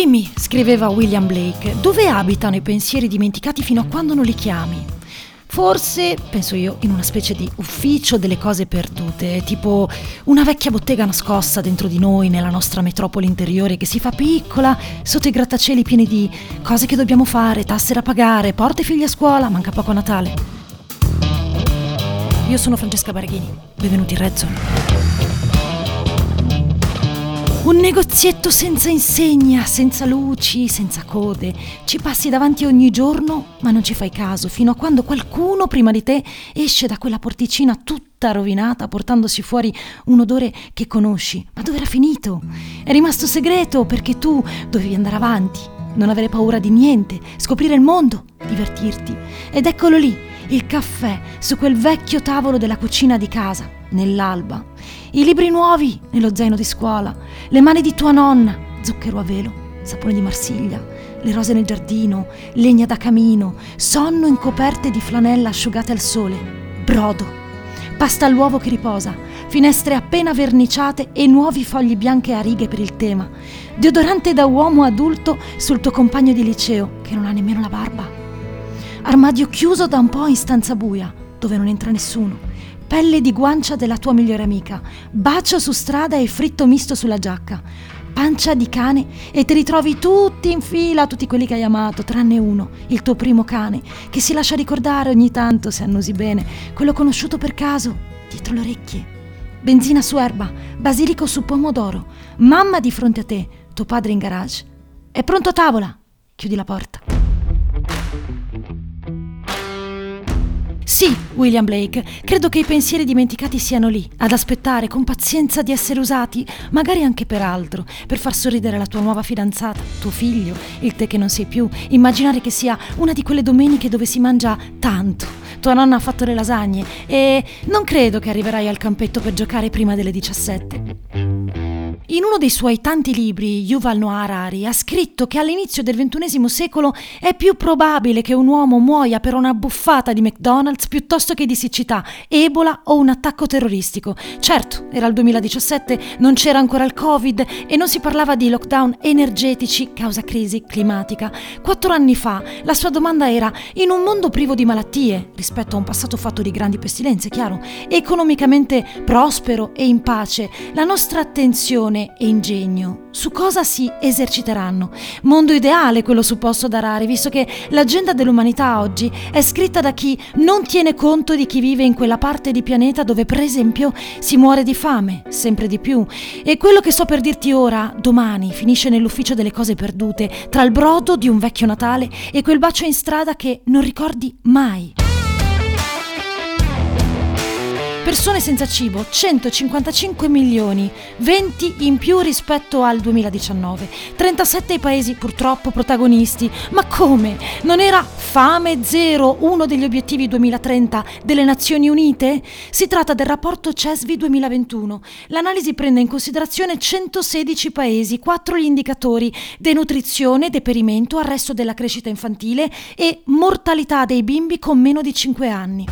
Dimmi, scriveva William Blake, dove abitano i pensieri dimenticati fino a quando non li chiami? Forse, penso io, in una specie di ufficio delle cose perdute, tipo una vecchia bottega nascosta dentro di noi, nella nostra metropoli interiore che si fa piccola, sotto i grattacieli pieni di cose che dobbiamo fare, tasse da pagare, porte figli a scuola, manca poco a Natale. Io sono Francesca Baraghini, benvenuti in Red Zone. Un negozietto senza insegna, senza luci, senza code. Ci passi davanti ogni giorno, ma non ci fai caso, fino a quando qualcuno prima di te esce da quella porticina tutta rovinata, portandosi fuori un odore che conosci. Ma dove era finito? È rimasto segreto perché tu dovevi andare avanti, non avere paura di niente, scoprire il mondo, divertirti. Ed eccolo lì, il caffè su quel vecchio tavolo della cucina di casa, nell'alba i libri nuovi nello zaino di scuola, le mani di tua nonna, zucchero a velo, sapone di Marsiglia, le rose nel giardino, legna da camino, sonno in coperte di flanella asciugate al sole, brodo, pasta all'uovo che riposa, finestre appena verniciate e nuovi fogli bianchi a righe per il tema, deodorante da uomo adulto sul tuo compagno di liceo che non ha nemmeno la barba, armadio chiuso da un po' in stanza buia dove non entra nessuno pelle di guancia della tua migliore amica, bacio su strada e fritto misto sulla giacca, pancia di cane e ti ritrovi tutti in fila, tutti quelli che hai amato, tranne uno, il tuo primo cane, che si lascia ricordare ogni tanto se annusi bene, quello conosciuto per caso, dietro le orecchie. Benzina su erba, basilico su pomodoro, mamma di fronte a te, tuo padre in garage. È pronto a tavola? Chiudi la porta. Sì, William Blake, credo che i pensieri dimenticati siano lì, ad aspettare con pazienza di essere usati, magari anche per altro, per far sorridere la tua nuova fidanzata, tuo figlio, il te che non sei più, immaginare che sia una di quelle domeniche dove si mangia tanto. Tua nonna ha fatto le lasagne e non credo che arriverai al campetto per giocare prima delle 17. In uno dei suoi tanti libri, Yuval Noah Harari ha scritto che all'inizio del XXI secolo è più probabile che un uomo muoia per una buffata di McDonald's piuttosto che di siccità, ebola o un attacco terroristico. Certo, era il 2017, non c'era ancora il Covid e non si parlava di lockdown energetici causa crisi climatica. Quattro anni fa la sua domanda era: in un mondo privo di malattie, rispetto a un passato fatto di grandi pestilenze, chiaro, economicamente prospero e in pace, la nostra attenzione passione e ingegno. Su cosa si eserciteranno? Mondo ideale quello supposto da Rari, visto che l'agenda dell'umanità oggi è scritta da chi non tiene conto di chi vive in quella parte di pianeta dove per esempio si muore di fame, sempre di più. E quello che sto per dirti ora, domani, finisce nell'ufficio delle cose perdute, tra il brodo di un vecchio Natale e quel bacio in strada che non ricordi mai. Persone senza cibo, 155 milioni, 20 in più rispetto al 2019. 37 i paesi purtroppo protagonisti. Ma come? Non era fame zero uno degli obiettivi 2030 delle Nazioni Unite? Si tratta del rapporto CESVI 2021. L'analisi prende in considerazione 116 paesi, 4 gli indicatori: denutrizione, deperimento, arresto della crescita infantile e mortalità dei bimbi con meno di 5 anni.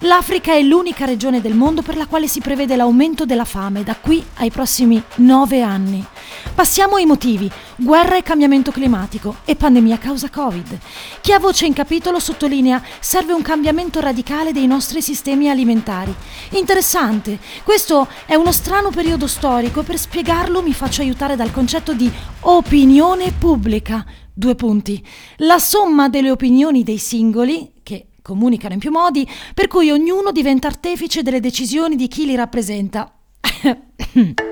L'Africa è l'unica regione del mondo per la quale si prevede l'aumento della fame da qui ai prossimi nove anni. Passiamo ai motivi. Guerra e cambiamento climatico e pandemia causa Covid. Chi ha voce in capitolo sottolinea serve un cambiamento radicale dei nostri sistemi alimentari. Interessante. Questo è uno strano periodo storico e per spiegarlo mi faccio aiutare dal concetto di opinione pubblica. Due punti. La somma delle opinioni dei singoli, comunicano in più modi, per cui ognuno diventa artefice delle decisioni di chi li rappresenta.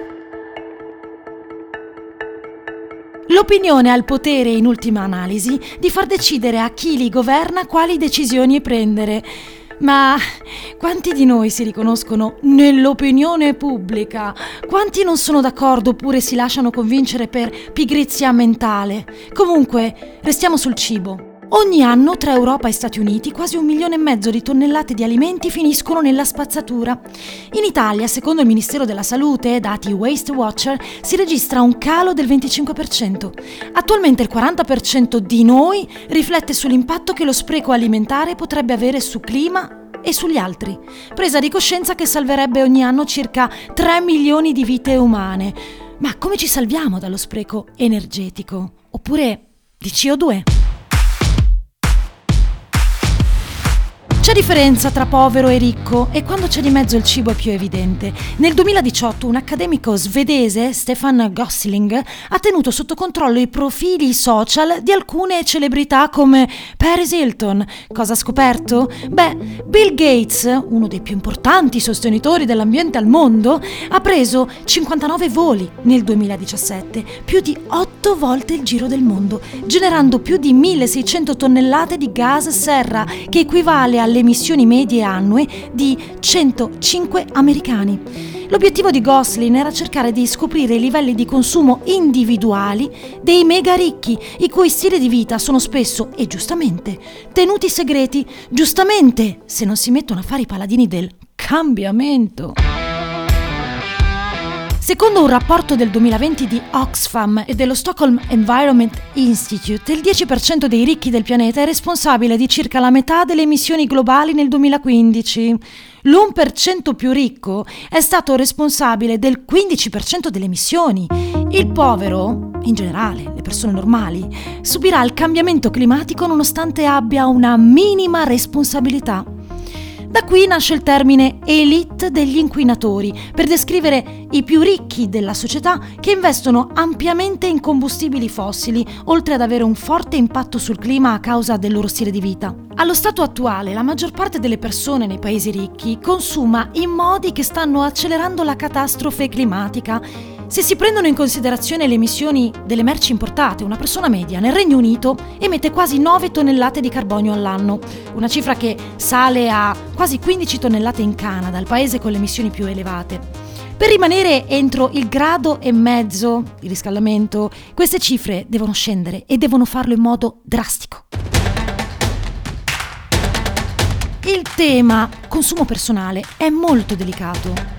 L'opinione ha il potere, in ultima analisi, di far decidere a chi li governa quali decisioni prendere. Ma quanti di noi si riconoscono nell'opinione pubblica? Quanti non sono d'accordo oppure si lasciano convincere per pigrizia mentale? Comunque, restiamo sul cibo. Ogni anno tra Europa e Stati Uniti quasi un milione e mezzo di tonnellate di alimenti finiscono nella spazzatura. In Italia, secondo il Ministero della Salute, dati Waste Watcher, si registra un calo del 25%. Attualmente il 40% di noi riflette sull'impatto che lo spreco alimentare potrebbe avere su clima e sugli altri, presa di coscienza che salverebbe ogni anno circa 3 milioni di vite umane. Ma come ci salviamo dallo spreco energetico? Oppure di CO2? C'è differenza tra povero e ricco e quando c'è di mezzo il cibo è più evidente. Nel 2018 un accademico svedese, Stefan Gosling, ha tenuto sotto controllo i profili social di alcune celebrità come Paris Hilton. Cosa ha scoperto? Beh, Bill Gates, uno dei più importanti sostenitori dell'ambiente al mondo, ha preso 59 voli nel 2017, più di 8 volte il giro del mondo, generando più di 1600 tonnellate di gas serra, che equivale alle alle emissioni medie annue di 105 americani. L'obiettivo di Gosling era cercare di scoprire i livelli di consumo individuali dei mega ricchi, i cui stili di vita sono spesso, e giustamente, tenuti segreti, giustamente, se non si mettono a fare i paladini del cambiamento. Secondo un rapporto del 2020 di Oxfam e dello Stockholm Environment Institute, il 10% dei ricchi del pianeta è responsabile di circa la metà delle emissioni globali nel 2015. L'1% più ricco è stato responsabile del 15% delle emissioni. Il povero, in generale, le persone normali, subirà il cambiamento climatico nonostante abbia una minima responsabilità. Da qui nasce il termine elite degli inquinatori, per descrivere i più ricchi della società che investono ampiamente in combustibili fossili, oltre ad avere un forte impatto sul clima a causa del loro stile di vita. Allo stato attuale, la maggior parte delle persone nei paesi ricchi consuma in modi che stanno accelerando la catastrofe climatica se si prendono in considerazione le emissioni delle merci importate, una persona media nel Regno Unito emette quasi 9 tonnellate di carbonio all'anno, una cifra che sale a quasi 15 tonnellate in Canada, il paese con le emissioni più elevate. Per rimanere entro il grado e mezzo di riscaldamento, queste cifre devono scendere e devono farlo in modo drastico. Il tema consumo personale è molto delicato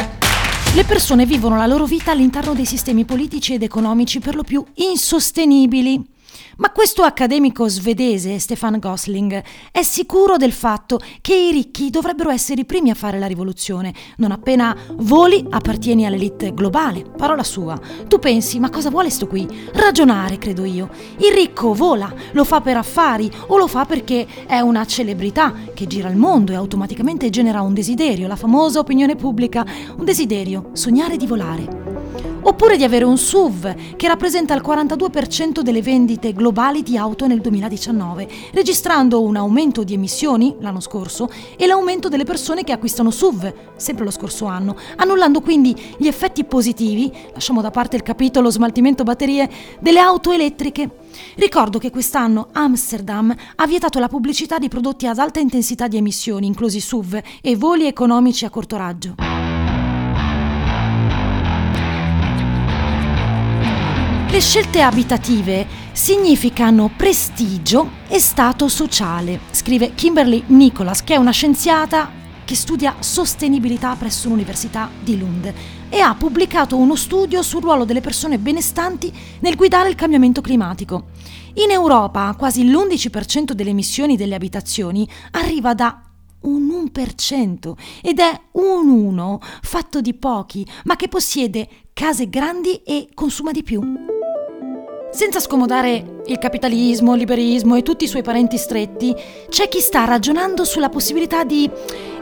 le persone vivono la loro vita all'interno dei sistemi politici ed economici per lo più insostenibili. Ma questo accademico svedese, Stefan Gosling, è sicuro del fatto che i ricchi dovrebbero essere i primi a fare la rivoluzione. Non appena voli, appartieni all'elite globale. Parola sua. Tu pensi, ma cosa vuole sto qui? Ragionare, credo io. Il ricco vola, lo fa per affari o lo fa perché è una celebrità che gira il mondo e automaticamente genera un desiderio, la famosa opinione pubblica, un desiderio, sognare di volare oppure di avere un SUV che rappresenta il 42% delle vendite globali di auto nel 2019, registrando un aumento di emissioni l'anno scorso e l'aumento delle persone che acquistano SUV sempre lo scorso anno, annullando quindi gli effetti positivi, lasciamo da parte il capitolo smaltimento batterie, delle auto elettriche. Ricordo che quest'anno Amsterdam ha vietato la pubblicità di prodotti ad alta intensità di emissioni, inclusi SUV e voli economici a corto raggio. Le scelte abitative significano prestigio e stato sociale, scrive Kimberly Nicholas, che è una scienziata che studia sostenibilità presso l'Università di Lund e ha pubblicato uno studio sul ruolo delle persone benestanti nel guidare il cambiamento climatico. In Europa quasi l'11% delle emissioni delle abitazioni arriva da un 1% ed è un 1 fatto di pochi, ma che possiede case grandi e consuma di più. Senza scomodare il capitalismo, il liberismo e tutti i suoi parenti stretti, c'è chi sta ragionando sulla possibilità di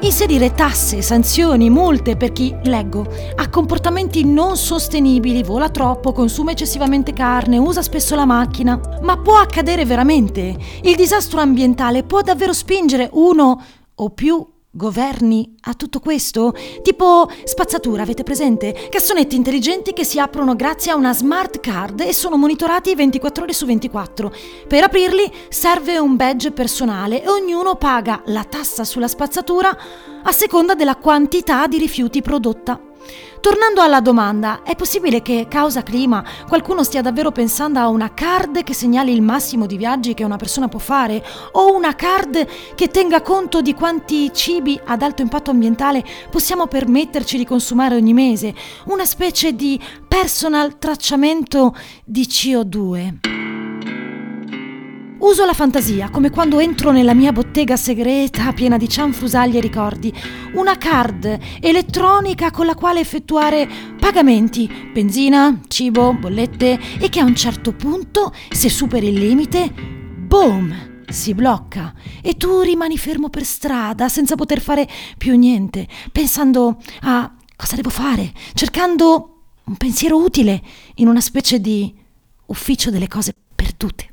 inserire tasse, sanzioni, multe per chi, leggo, ha comportamenti non sostenibili, vola troppo, consuma eccessivamente carne, usa spesso la macchina. Ma può accadere veramente? Il disastro ambientale può davvero spingere uno o più governi a tutto questo? Tipo spazzatura, avete presente? Cassonetti intelligenti che si aprono grazie a una smart card e sono monitorati 24 ore su 24. Per aprirli serve un badge personale e ognuno paga la tassa sulla spazzatura a seconda della quantità di rifiuti prodotta. Tornando alla domanda, è possibile che, causa clima, qualcuno stia davvero pensando a una card che segnali il massimo di viaggi che una persona può fare? O una card che tenga conto di quanti cibi ad alto impatto ambientale possiamo permetterci di consumare ogni mese? Una specie di personal tracciamento di CO2. Uso la fantasia, come quando entro nella mia bottega segreta piena di cianfrusaglie e ricordi. Una card elettronica con la quale effettuare pagamenti, benzina, cibo, bollette e che a un certo punto, se superi il limite, boom! si blocca e tu rimani fermo per strada senza poter fare più niente, pensando a cosa devo fare, cercando un pensiero utile in una specie di ufficio delle cose perdute.